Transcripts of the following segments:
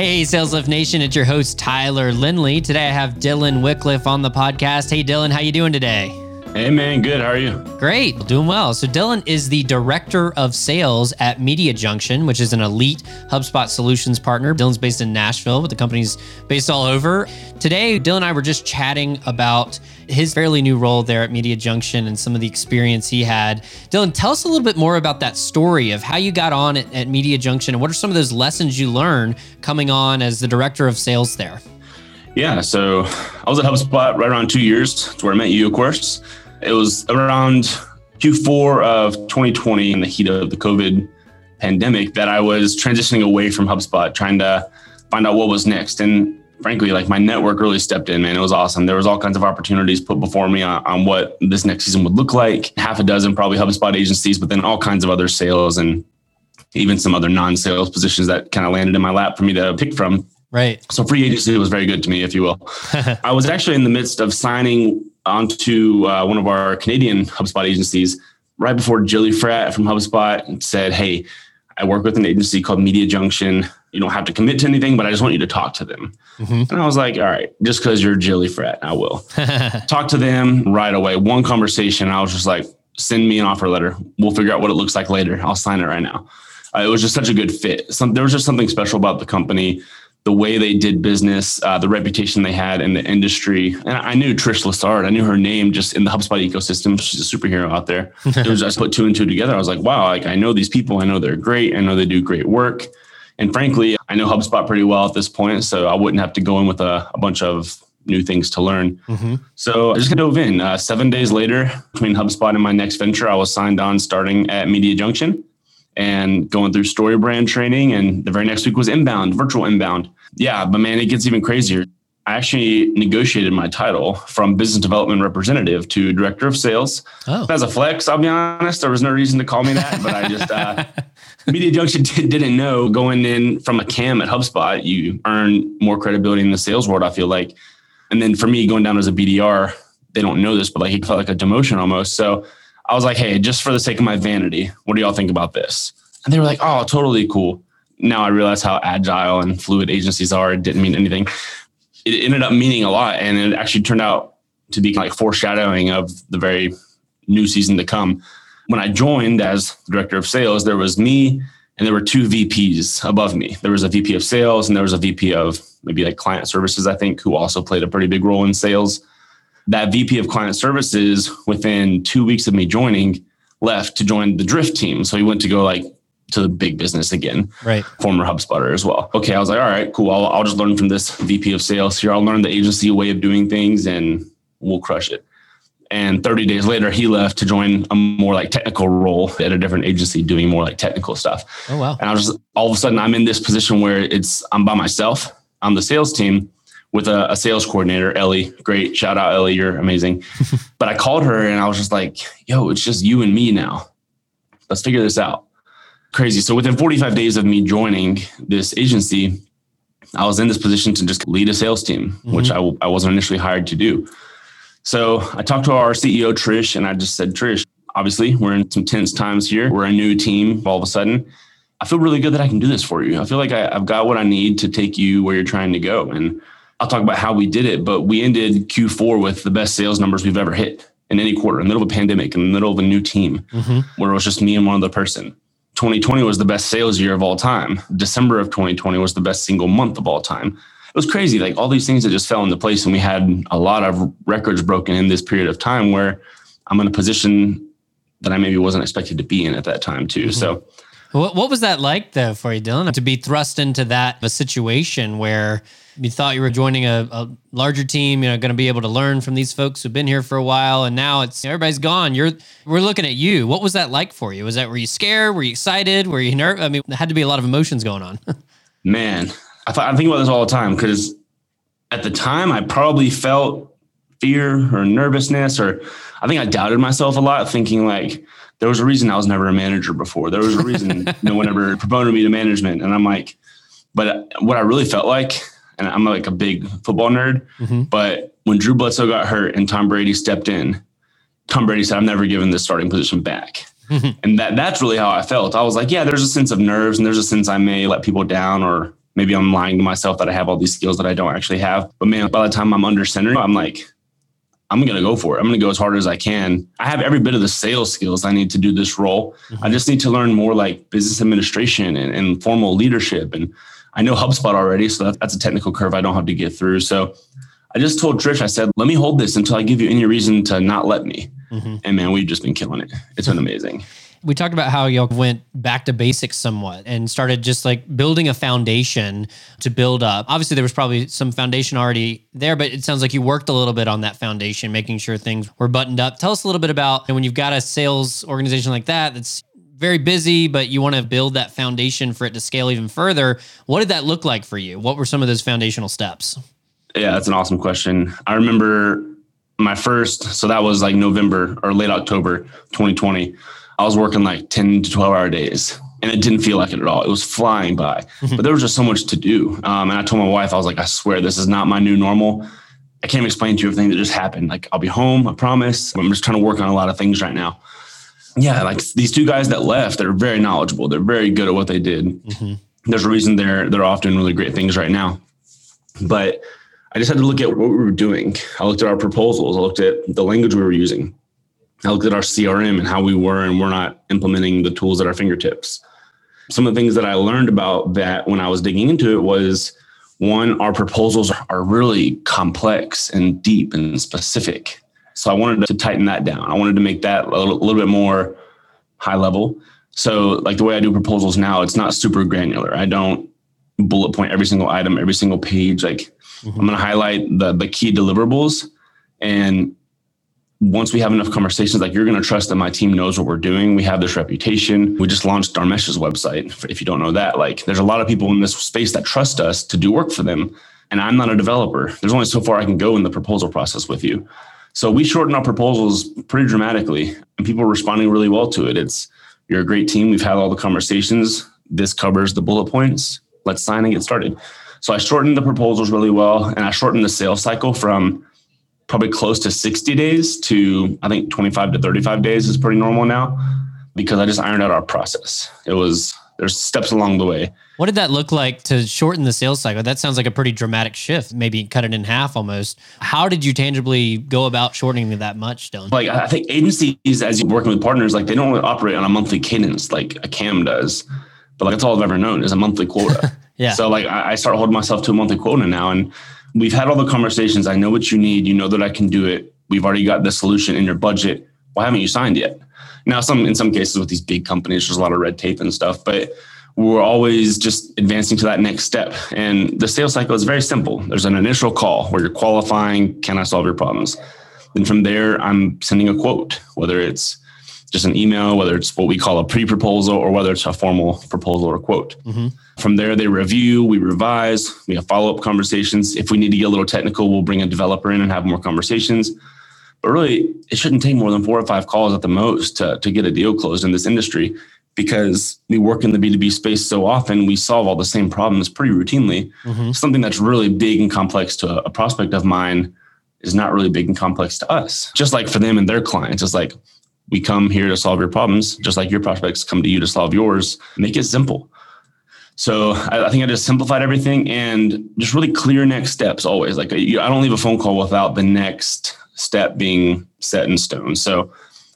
Hey, Sales Lift Nation, it's your host Tyler Lindley. Today I have Dylan Wickliffe on the podcast. Hey, Dylan, how you doing today? Hey man, good. How are you? Great, doing well. So Dylan is the director of sales at Media Junction, which is an elite HubSpot solutions partner. Dylan's based in Nashville, but the company's based all over. Today, Dylan and I were just chatting about his fairly new role there at Media Junction and some of the experience he had. Dylan, tell us a little bit more about that story of how you got on at, at Media Junction and what are some of those lessons you learned coming on as the director of sales there? Yeah, so I was at HubSpot right around two years. It's where I met you, of course. It was around Q4 of 2020 in the heat of the COVID pandemic that I was transitioning away from HubSpot, trying to find out what was next. And frankly, like my network really stepped in, man. It was awesome. There was all kinds of opportunities put before me on, on what this next season would look like. Half a dozen probably HubSpot agencies, but then all kinds of other sales and even some other non-sales positions that kind of landed in my lap for me to pick from. Right. So free agency was very good to me, if you will. I was actually in the midst of signing onto uh, one of our Canadian HubSpot agencies right before Jilly Frat from HubSpot said, Hey, I work with an agency called Media Junction. You don't have to commit to anything, but I just want you to talk to them. Mm-hmm. And I was like, all right, just because you're Jilly Frat, I will. talk to them right away. One conversation. I was just like, send me an offer letter. We'll figure out what it looks like later. I'll sign it right now. Uh, it was just such a good fit. Some, there was just something special about the company the way they did business, uh, the reputation they had in the industry. And I knew Trish Lessard. I knew her name just in the HubSpot ecosystem. She's a superhero out there. it was just put two and two together. I was like, wow, like I know these people. I know they're great. I know they do great work. And frankly, I know HubSpot pretty well at this point, so I wouldn't have to go in with a, a bunch of new things to learn. Mm-hmm. So I just dove in. Uh, seven days later, between HubSpot and my next venture, I was signed on starting at Media Junction and going through StoryBrand training. And the very next week was inbound, virtual inbound. Yeah, but man, it gets even crazier. I actually negotiated my title from business development representative to director of sales. Oh. As a flex, I'll be honest, there was no reason to call me that, but I just, uh, Media Junction didn't know going in from a CAM at HubSpot, you earn more credibility in the sales world, I feel like. And then for me, going down as a BDR, they don't know this, but like it felt like a demotion almost. So I was like, hey, just for the sake of my vanity, what do y'all think about this? And they were like, oh, totally cool. Now I realize how agile and fluid agencies are. It didn't mean anything. It ended up meaning a lot. And it actually turned out to be like foreshadowing of the very new season to come. When I joined as director of sales, there was me and there were two VPs above me. There was a VP of sales and there was a VP of maybe like client services, I think, who also played a pretty big role in sales that VP of client services within two weeks of me joining left to join the Drift team. So he went to go like to the big business again. Right. Former HubSpotter as well. Okay. I was like, all right, cool. I'll, I'll just learn from this VP of sales here. I'll learn the agency way of doing things and we'll crush it. And 30 days later, he left to join a more like technical role at a different agency doing more like technical stuff. Oh, wow. And I was just all of a sudden, I'm in this position where it's, I'm by myself on the sales team with a, a, sales coordinator, Ellie. Great. Shout out, Ellie. You're amazing. but I called her and I was just like, yo, it's just you and me now. Let's figure this out. Crazy. So within 45 days of me joining this agency, I was in this position to just lead a sales team, mm-hmm. which I, I wasn't initially hired to do. So I talked to our CEO, Trish, and I just said, Trish, obviously we're in some tense times here. We're a new team all of a sudden. I feel really good that I can do this for you. I feel like I, I've got what I need to take you where you're trying to go. And I'll talk about how we did it, but we ended Q4 with the best sales numbers we've ever hit in any quarter, in the middle of a pandemic, in the middle of a new team, mm-hmm. where it was just me and one other person. 2020 was the best sales year of all time. December of 2020 was the best single month of all time. It was crazy. Like all these things that just fell into place. And we had a lot of records broken in this period of time where I'm in a position that I maybe wasn't expected to be in at that time, too. Mm-hmm. So, what, what was that like though for you, Dylan, to be thrust into that a situation where you thought you were joining a, a larger team, you know, going to be able to learn from these folks who've been here for a while, and now it's everybody's gone. You're we're looking at you. What was that like for you? Was that were you scared? Were you excited? Were you nervous? I mean, there had to be a lot of emotions going on. Man, I, th- I think about this all the time because at the time I probably felt fear or nervousness, or I think I doubted myself a lot, thinking like there was a reason I was never a manager before. There was a reason no one ever promoted me to management, and I'm like, but what I really felt like and I'm like a big football nerd. Mm-hmm. But when Drew Bledsoe got hurt and Tom Brady stepped in, Tom Brady said, "I'm never giving this starting position back." Mm-hmm. And that that's really how I felt. I was like, yeah, there's a sense of nerves and there's a sense I may let people down or maybe I'm lying to myself that I have all these skills that I don't actually have. But man, by the time I'm under center, I'm like, I'm going to go for it. I'm going to go as hard as I can. I have every bit of the sales skills I need to do this role. Mm-hmm. I just need to learn more like business administration and, and, formal leadership. And I know HubSpot already, so that, that's a technical curve I don't have to get through. So I just told Trish, I said, let me hold this until I give you any reason to not let me. Mm-hmm. And man, we've just been killing it. It's been amazing. We talked about how y'all went back to basics somewhat and started just like building a foundation to build up. Obviously, there was probably some foundation already there, but it sounds like you worked a little bit on that foundation, making sure things were buttoned up. Tell us a little bit about when you've got a sales organization like that that's very busy, but you want to build that foundation for it to scale even further. What did that look like for you? What were some of those foundational steps? Yeah, that's an awesome question. I remember my first, so that was like November or late October 2020. I was working like 10 to 12 hour days and it didn't feel like it at all. It was flying by, but there was just so much to do. Um, and I told my wife, I was like, I swear this is not my new normal. I can't explain to you everything that just happened. Like I'll be home, I promise. I'm just trying to work on a lot of things right now. Yeah, like these two guys that left, they're very knowledgeable. They're very good at what they did. Mm-hmm. There's a reason they're they're often really great things right now. But I just had to look at what we were doing. I looked at our proposals. I looked at the language we were using. I looked at our CRM and how we were and we're not implementing the tools at our fingertips. Some of the things that I learned about that when I was digging into it was one, our proposals are really complex and deep and specific. So I wanted to tighten that down. I wanted to make that a little, a little bit more high level. So, like the way I do proposals now, it's not super granular. I don't bullet point every single item, every single page. Like mm-hmm. I'm going to highlight the the key deliverables and once we have enough conversations, like you're going to trust that my team knows what we're doing. We have this reputation. We just launched Dharmesh's website. If you don't know that, like there's a lot of people in this space that trust us to do work for them. And I'm not a developer. There's only so far I can go in the proposal process with you. So we shorten our proposals pretty dramatically and people are responding really well to it. It's, you're a great team. We've had all the conversations. This covers the bullet points. Let's sign and get started. So I shortened the proposals really well and I shortened the sales cycle from probably close to 60 days to I think 25 to 35 days is pretty normal now because I just ironed out our process. It was there's steps along the way. What did that look like to shorten the sales cycle? That sounds like a pretty dramatic shift, maybe cut it in half almost. How did you tangibly go about shortening that much, Dylan? Like I think agencies, as you're working with partners, like they don't really operate on a monthly cadence like a CAM does. But like that's all I've ever known is a monthly quota. yeah. So like I start holding myself to a monthly quota now. And we've had all the conversations. I know what you need. You know that I can do it. We've already got the solution in your budget. Why haven't you signed yet? Now, some in some cases with these big companies, there's a lot of red tape and stuff, but we're always just advancing to that next step. And the sales cycle is very simple. There's an initial call where you're qualifying, can I solve your problems? Then from there, I'm sending a quote, whether it's just an email, whether it's what we call a pre proposal or whether it's a formal proposal or quote. Mm-hmm. From there, they review, we revise, we have follow up conversations. If we need to get a little technical, we'll bring a developer in and have more conversations. But really, it shouldn't take more than four or five calls at the most to, to get a deal closed in this industry because we work in the B2B space so often, we solve all the same problems pretty routinely. Mm-hmm. Something that's really big and complex to a prospect of mine is not really big and complex to us. Just like for them and their clients, it's like we come here to solve your problems, just like your prospects come to you to solve yours. Make it simple. So I, I think I just simplified everything and just really clear next steps always. Like I don't leave a phone call without the next step being set in stone. So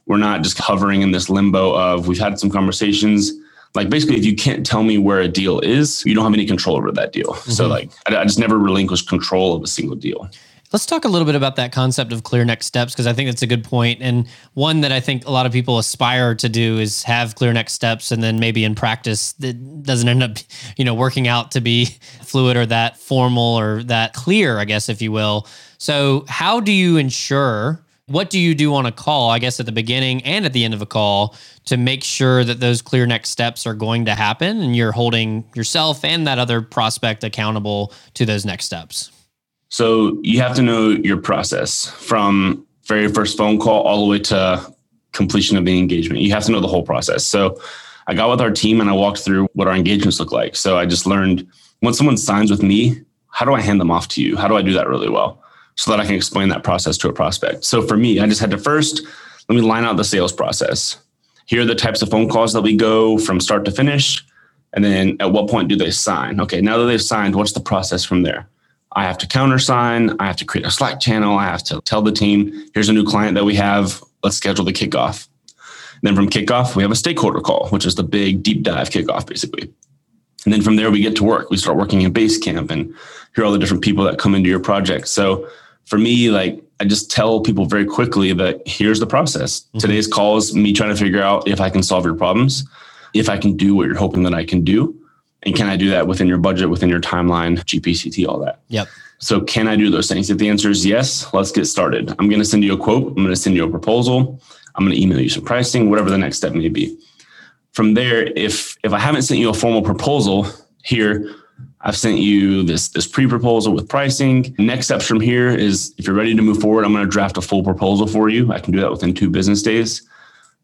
we're not just hovering in this limbo of we've had some conversations. Like basically, if you can't tell me where a deal is, you don't have any control over that deal. Mm-hmm. So like I, I just never relinquish control of a single deal. Let's talk a little bit about that concept of clear next steps because I think that's a good point and one that I think a lot of people aspire to do is have clear next steps and then maybe in practice it doesn't end up, you know, working out to be fluid or that formal or that clear, I guess if you will. So, how do you ensure what do you do on a call, I guess at the beginning and at the end of a call to make sure that those clear next steps are going to happen and you're holding yourself and that other prospect accountable to those next steps? So you have to know your process from very first phone call all the way to completion of the engagement. You have to know the whole process. So I got with our team and I walked through what our engagements look like. So I just learned when someone signs with me, how do I hand them off to you? How do I do that really well so that I can explain that process to a prospect? So for me, I just had to first let me line out the sales process. Here are the types of phone calls that we go from start to finish. And then at what point do they sign? Okay, now that they've signed, what's the process from there? I have to countersign. I have to create a Slack channel. I have to tell the team, here's a new client that we have. Let's schedule the kickoff. And then from kickoff, we have a stakeholder call, which is the big deep dive kickoff, basically. And then from there, we get to work. We start working in Basecamp and hear all the different people that come into your project. So for me, like I just tell people very quickly that here's the process. Mm-hmm. Today's call is me trying to figure out if I can solve your problems, if I can do what you're hoping that I can do. And can I do that within your budget, within your timeline, GPCT, all that? Yep. So can I do those things? If the answer is yes, let's get started. I'm going to send you a quote. I'm going to send you a proposal. I'm going to email you some pricing, whatever the next step may be. From there, if if I haven't sent you a formal proposal here, I've sent you this this pre-proposal with pricing. Next steps from here is if you're ready to move forward, I'm going to draft a full proposal for you. I can do that within two business days.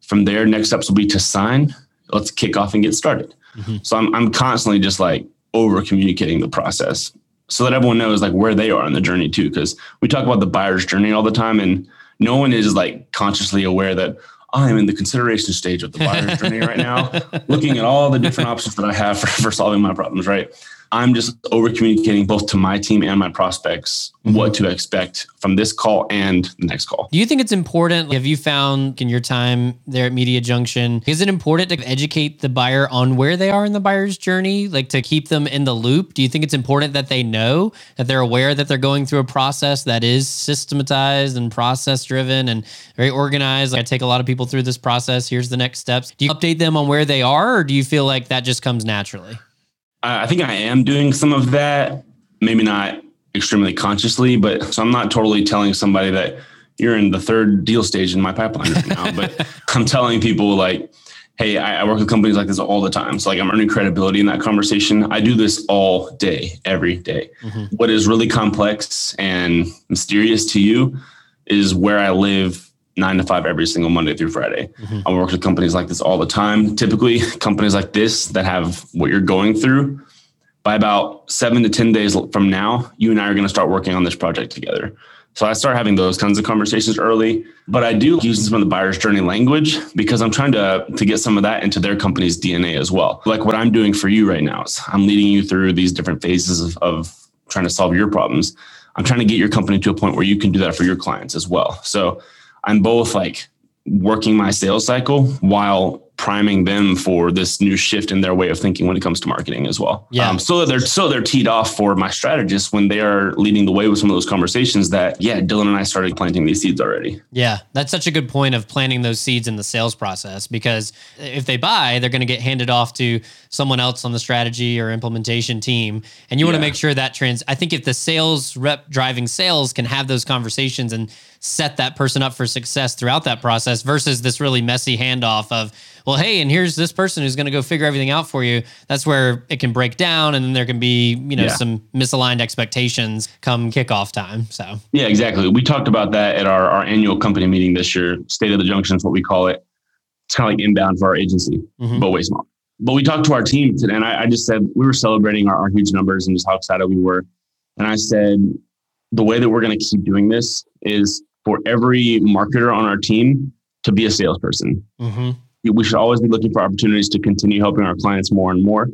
From there, next steps will be to sign. Let's kick off and get started. Mm-hmm. So I'm I'm constantly just like over communicating the process so that everyone knows like where they are in the journey too. Because we talk about the buyer's journey all the time, and no one is like consciously aware that I'm in the consideration stage of the buyer's journey right now, looking at all the different options that I have for, for solving my problems. Right. I'm just over communicating both to my team and my prospects mm-hmm. what to expect from this call and the next call. Do you think it's important? Have you found in your time there at Media Junction, is it important to educate the buyer on where they are in the buyer's journey, like to keep them in the loop? Do you think it's important that they know that they're aware that they're going through a process that is systematized and process driven and very organized? Like I take a lot of people through this process. Here's the next steps. Do you update them on where they are, or do you feel like that just comes naturally? I think I am doing some of that, maybe not extremely consciously, but so I'm not totally telling somebody that you're in the third deal stage in my pipeline right now, but I'm telling people like, hey, I, I, work with companies like this all the time. So like I'm earning credibility in that conversation. I do this all day, every day. Mm-hmm. What is really complex and mysterious to you is where I live nine to five every single Monday through Friday. Mm-hmm. I work with companies like this all the time. Typically, companies like this that have what you're going through, by about seven to 10 days from now, you and I are going to start working on this project together. So I start having those kinds of conversations early, but I do use some of the buyer's journey language because I'm trying to, to get some of that into their company's DNA as well. Like what I'm doing for you right now is I'm leading you through these different phases of, of trying to solve your problems. I'm trying to get your company to a point where you can do that for your clients as well. So I'm both like working my sales cycle while priming them for this new shift in their way of thinking when it comes to marketing as well. Yeah. Um, so that they're so they're teed off for my strategists when they are leading the way with some of those conversations that yeah, Dylan and I started planting these seeds already. Yeah, that's such a good point of planting those seeds in the sales process because if they buy, they're going to get handed off to someone else on the strategy or implementation team, and you want to make sure that trans. I think if the sales rep driving sales can have those conversations and set that person up for success throughout that process versus this really messy handoff of well, hey, and here's this person who's going to go figure everything out for you. That's where it can break down, and then there can be you know yeah. some misaligned expectations come kickoff time. So yeah, exactly. We talked about that at our our annual company meeting this year. State of the Junction is what we call it. It's kind of like inbound for our agency, mm-hmm. but way small. But we talked to our team today, and I, I just said we were celebrating our, our huge numbers and just how excited we were. And I said the way that we're going to keep doing this is for every marketer on our team to be a salesperson. Mm-hmm we should always be looking for opportunities to continue helping our clients more and more.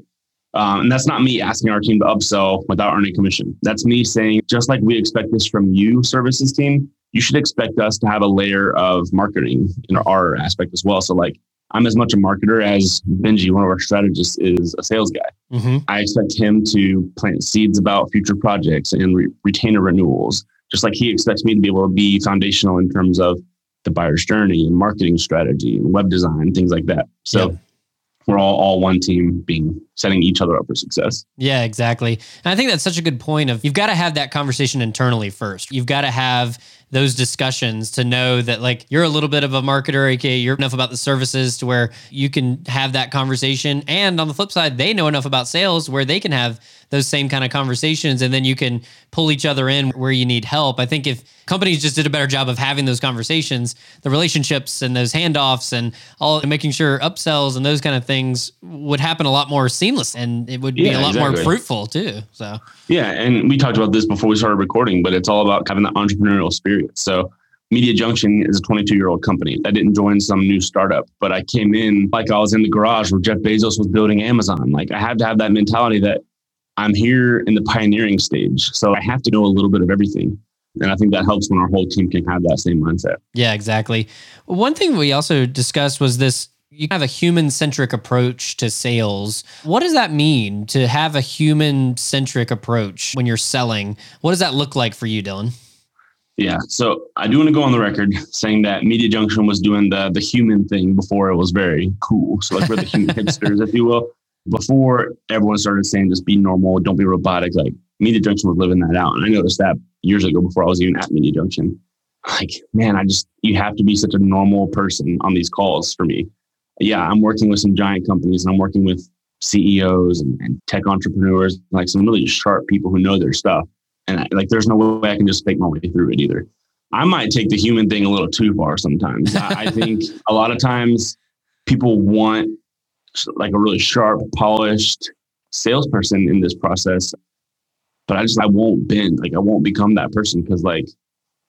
Um, and that's not me asking our team to upsell without earning commission. That's me saying, just like we expect this from you, services team, you should expect us to have a layer of marketing in our aspect as well. So, like, I'm as much a marketer as Benji, one of our strategists, is a sales guy. Mm-hmm. I expect him to plant seeds about future projects and re- retainer renewals, just like he expects me to be able to be foundational in terms of the buyer's journey and marketing strategy and web design, things like that. So yep. we're all, all one team being setting each other up for success. Yeah, exactly. And I think that's such a good point of you've got to have that conversation internally first. You've got to have those discussions to know that like you're a little bit of a marketer, aka you're enough about the services to where you can have that conversation. And on the flip side, they know enough about sales where they can have those same kind of conversations and then you can pull each other in where you need help. I think if companies just did a better job of having those conversations, the relationships and those handoffs and all making sure upsells and those kind of things would happen a lot more seamless and it would be yeah, a lot exactly. more fruitful too. So yeah, and we talked about this before we started recording, but it's all about having the entrepreneurial spirit. So Media Junction is a 22 year old company. I didn't join some new startup, but I came in like I was in the garage where Jeff Bezos was building Amazon. Like I had to have that mentality that I'm here in the pioneering stage. So I have to know a little bit of everything. And I think that helps when our whole team can have that same mindset. Yeah, exactly. One thing we also discussed was this you have a human centric approach to sales. What does that mean to have a human centric approach when you're selling? What does that look like for you, Dylan? Yeah. So I do want to go on the record saying that Media Junction was doing the the human thing before it was very cool. So like we're the human hipsters, if you will. Before everyone started saying just be normal, don't be robotic, like Media Junction was living that out. And I noticed that years ago before I was even at Media Junction. Like, man, I just you have to be such a normal person on these calls for me. Yeah, I'm working with some giant companies and I'm working with CEOs and, and tech entrepreneurs, like some really sharp people who know their stuff and I, like, there's no way I can just fake my way through it either. I might take the human thing a little too far sometimes. I, I think a lot of times people want like a really sharp, polished salesperson in this process, but I just I won't bend. Like I won't become that person because like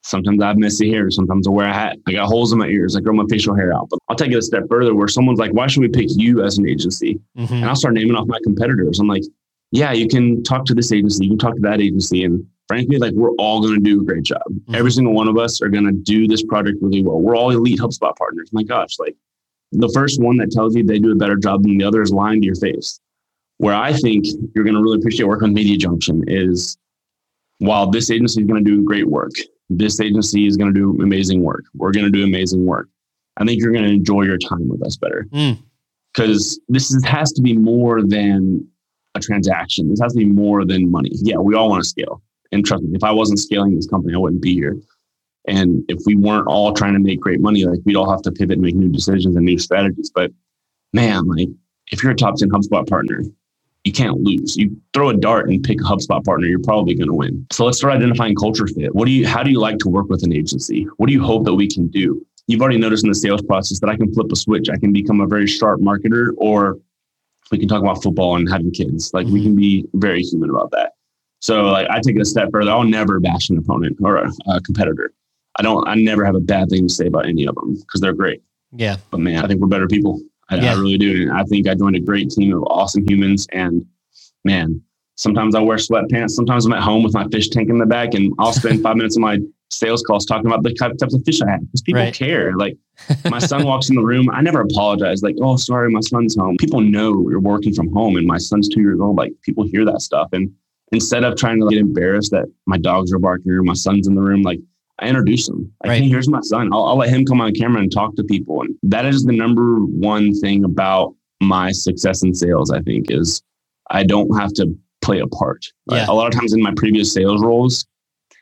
sometimes I have messy hair, sometimes I wear a hat. I got holes in my ears. I grow my facial hair out. But I'll take it a step further where someone's like, "Why should we pick you as an agency?" Mm-hmm. And I'll start naming off my competitors. I'm like, yeah, you can talk to this agency, you can talk to that agency. And frankly, like we're all going to do a great job. Mm-hmm. Every single one of us are going to do this project really well. We're all elite HubSpot partners. My gosh, like the first one that tells you they do a better job than the other is lying to your face. Where I think you're going to really appreciate working with Media Junction is while this agency is going to do great work, this agency is going to do amazing work. We're going to do amazing work. I think you're going to enjoy your time with us better. Because mm. this is, has to be more than a transaction. This has to be more than money. Yeah, we all want to scale. And trust me, if I wasn't scaling this company, I wouldn't be here. And if we weren't all trying to make great money, like we'd all have to pivot and make new decisions and new strategies. But man, like if you're a top 10 HubSpot partner, you can't lose. You throw a dart and pick a HubSpot partner, you're probably going to win. So let's start identifying culture fit. What do you, how do you like to work with an agency? What do you hope that we can do? You've already noticed in the sales process that I can flip a switch. I can become a very sharp marketer or we can talk about football and having kids. Like mm-hmm. we can be very human about that. So like I take it a step further. I'll never bash an opponent or a, a competitor. I don't. I never have a bad thing to say about any of them because they're great. Yeah. But man, I think we're better people. I, yeah. I really do. And I think I joined a great team of awesome humans. And man, sometimes I wear sweatpants. Sometimes I'm at home with my fish tank in the back, and I'll spend five minutes of my sales calls talking about the types of fish I have because people right. care. Like my son walks in the room, I never apologize. Like, oh, sorry, my son's home. People know you're working from home, and my son's two years old. Like people hear that stuff, and instead of trying to get embarrassed that my dogs are barking or my son's in the room, like I introduce him. Like, right. hey, here's my son. I'll, I'll let him come on camera and talk to people, and that is the number one thing about my success in sales. I think is I don't have to play a part. Yeah. a lot of times in my previous sales roles,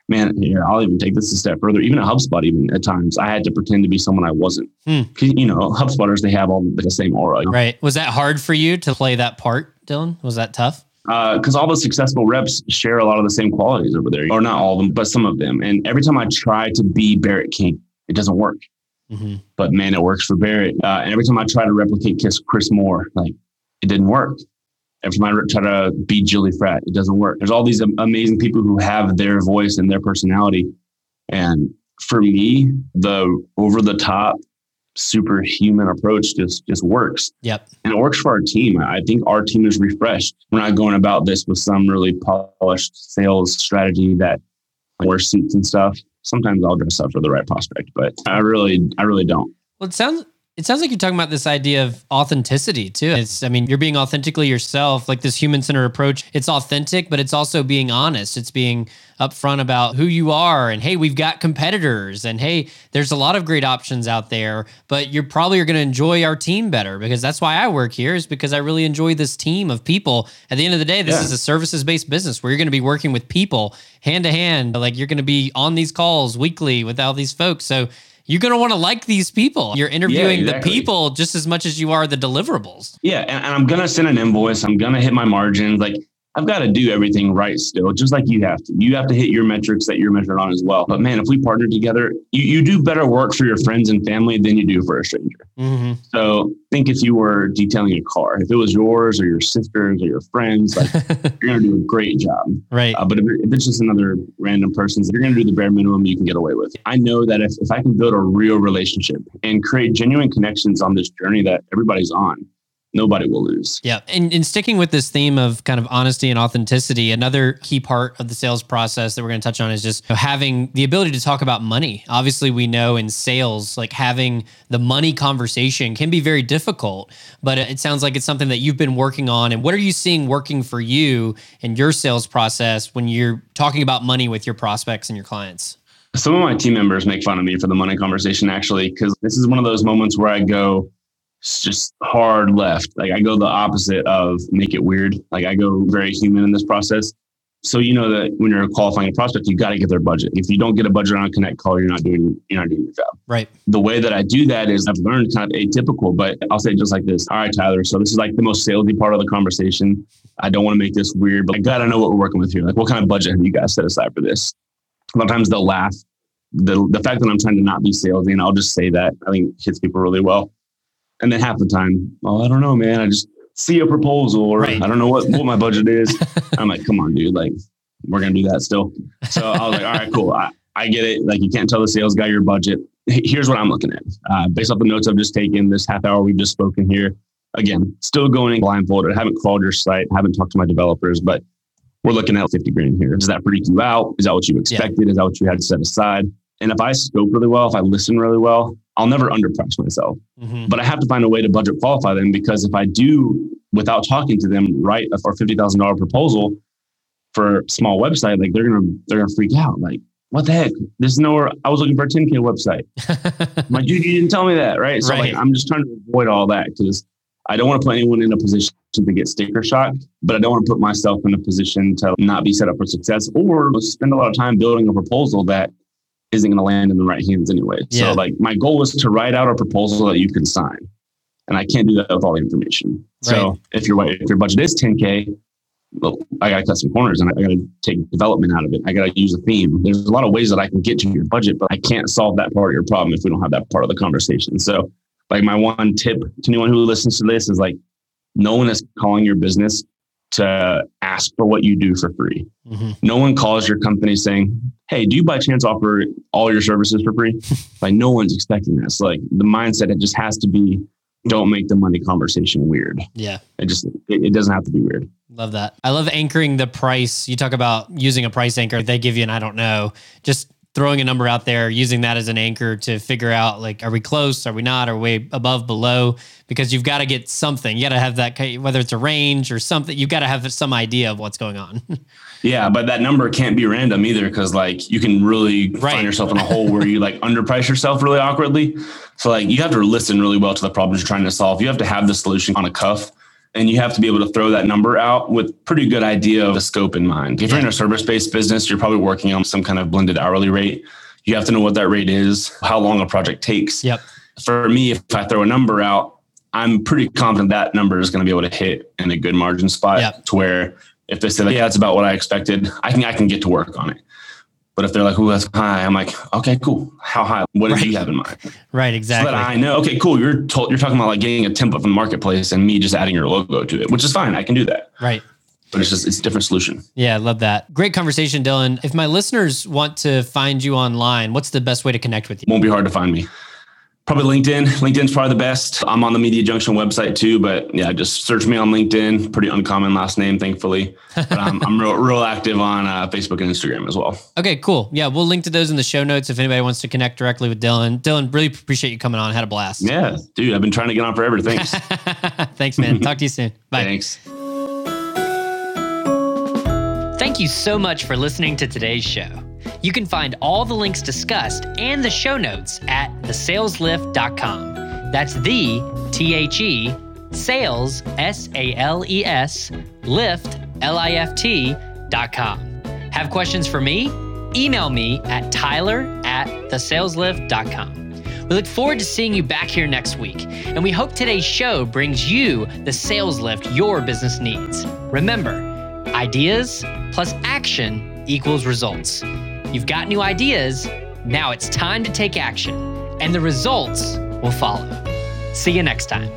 man, here, I'll even take this a step further. Even at HubSpot, even at times, I had to pretend to be someone I wasn't. Hmm. You know, HubSpotters, they have all the same aura. Right. Was that hard for you to play that part, Dylan? Was that tough? Because uh, all the successful reps share a lot of the same qualities over there, or not all of them, but some of them. And every time I try to be Barrett King, it doesn't work. Mm-hmm. But man, it works for Barrett. Uh, and every time I try to replicate Kiss Chris Moore, like it didn't work every time I try to be Julie Fratt, it doesn't work. There's all these amazing people who have their voice and their personality. And for me, the over the top, superhuman approach just just works. Yep. And it works for our team. I think our team is refreshed. We're not going about this with some really polished sales strategy that wears suits and stuff. Sometimes I'll dress up for the right prospect, but I really I really don't. Well, it sounds it sounds like you're talking about this idea of authenticity too. It's, I mean, you're being authentically yourself, like this human centered approach. It's authentic, but it's also being honest. It's being upfront about who you are and hey, we've got competitors and hey, there's a lot of great options out there, but you're probably are going to enjoy our team better because that's why I work here is because I really enjoy this team of people. At the end of the day, this yeah. is a services based business where you're going to be working with people hand to hand. Like you're going to be on these calls weekly with all these folks. So you're going to want to like these people. You're interviewing yeah, exactly. the people just as much as you are the deliverables. Yeah. And, and I'm going to send an invoice. I'm going to hit my margins. Like I've got to do everything right still, just like you have to. You have to hit your metrics that you're measured on as well. But man, if we partner together, you, you do better work for your friends and family than you do for a stranger. Mm-hmm. So think if you were detailing a car, if it was yours or your sisters or your friends, like you're going to do a great job. Right. Uh, but if, if, it's just another random person, you're going to do the bare minimum you can get away with. I know that if, if I can build a real relationship and create genuine connections on this journey that everybody's on, nobody will lose. Yeah. And, and sticking with this theme of kind of honesty and authenticity, another key part of the sales process that we're going to touch on is just having the ability to talk about money. Obviously, we know in sales, like having the money conversation can be very difficult, but it sounds like it's something that you've been working on. And what are you seeing working for you in your sales process when you're talking about money with your prospects and your clients? Some of my team members make fun of me for the money conversation, actually, because this is one of those moments where I go, it's just hard left. Like I go the opposite of make it weird. Like I go very human in this process. So you know that when you're qualifying a prospect, you got to get their budget. If you don't get a budget on a connect call, you're not doing you're not doing your job. Right. The way that I do that is I've learned kind of atypical, but I'll say just like this. All right, Tyler. So this is like the most salesy part of the conversation. I don't want to make this weird, but I gotta know what we're working with here. Like what kind of budget have you guys set aside for this? A lot of times they'll laugh. The the fact that I'm trying to not be salesy and I'll just say that I think hits people really well. And then half the time, oh, I don't know, man. I just see a proposal or right. I don't know what, what my budget is. I'm like, come on, dude. Like, we're going to do that still. So I was like, all right, cool. I, I get it. Like, you can't tell the sales guy your budget. Here's what I'm looking at. Uh, based off the notes I've just taken, this half hour we've just spoken here. Again, still going blindfolded. I haven't crawled your site, haven't talked to my developers, but we're looking at 50 grand here. Does that freak you out? Is that what you expected? Yeah. Is that what you had set aside? And if I scope really well, if I listen really well, I'll never underprice myself. Mm-hmm. But I have to find a way to budget qualify them because if I do, without talking to them, write a fifty thousand dollar proposal for a small website, like they're gonna they're gonna freak out. Like, what the heck? There's nowhere. I was looking for a 10k website. My dude, you didn't tell me that, right? So right. like, I'm just trying to avoid all that because I don't want to put anyone in a position to get sticker shock, but I don't want to put myself in a position to not be set up for success or spend a lot of time building a proposal that isn't going to land in the right hands anyway. Yeah. So like my goal is to write out a proposal that you can sign. And I can't do that with all the information. Right. So if your if your budget is 10K, well, I got to cut some corners and I got to take development out of it. I got to use a theme. There's a lot of ways that I can get to your budget, but I can't solve that part of your problem if we don't have that part of the conversation. So, like, my one tip to anyone who listens to this is like, no one is calling your business to ask for what you do for free. Mm-hmm. No one calls your company saying, Hey, do you by chance offer all your services for free? like no one's expecting this. Like the mindset, it just has to be don't make the money conversation weird. Yeah. It just, it, it, doesn't have to be weird. Love that. I love anchoring the price. You talk about using a price anchor. They give you an I don't know. Just throwing a number out there, using that as an anchor to figure out like, are we close? Are we not? Are we above, below? Because you've got to get something. You got to have that, whether it's a range or something, you've got to have some idea of what's going on. yeah, but that number can't be random either because like you can really right. find yourself in a hole where you like underprice yourself really awkwardly. So like you have to listen really well to the problems you're trying to solve. You have to have the solution on a cuff and you have to be able to throw that number out with pretty good idea of the scope in mind. If you're in a service-based business, you're probably working on some kind of blended hourly rate. You have to know what that rate is, how long a project takes. Yep. For me, if I throw a number out, I'm pretty confident that number is going to be able to hit in a good margin spot yep. to where if they say, like, yeah, it's about what I expected, I can I can get to work on it. But if they're like, "Oh, that's high," I'm like, "Okay, cool. How high? What right. do you have in mind?" Right, exactly. So that I know. Okay, cool. You're told, you're talking about like getting a template from the marketplace and me just adding your logo to it, which is fine. I can do that. Right. But it's just it's a different solution. Yeah, I love that. Great conversation, Dylan. If my listeners want to find you online, what's the best way to connect with you? Won't be hard to find me. Probably LinkedIn. LinkedIn's probably the best. I'm on the Media Junction website too, but yeah, just search me on LinkedIn. Pretty uncommon last name, thankfully. But I'm, I'm real, real active on uh, Facebook and Instagram as well. Okay, cool. Yeah, we'll link to those in the show notes if anybody wants to connect directly with Dylan. Dylan, really appreciate you coming on. Had a blast. Yeah, dude, I've been trying to get on forever. Thanks. Thanks, man. Talk to you soon. Bye. Thanks. Thank you so much for listening to today's show. You can find all the links discussed and the show notes at thesaleslift.com. That's the T H E sales S A L E S lift L I F T dot com. Have questions for me? Email me at tyler at thesaleslift.com. We look forward to seeing you back here next week, and we hope today's show brings you the sales lift your business needs. Remember, Ideas plus action equals results. You've got new ideas, now it's time to take action, and the results will follow. See you next time.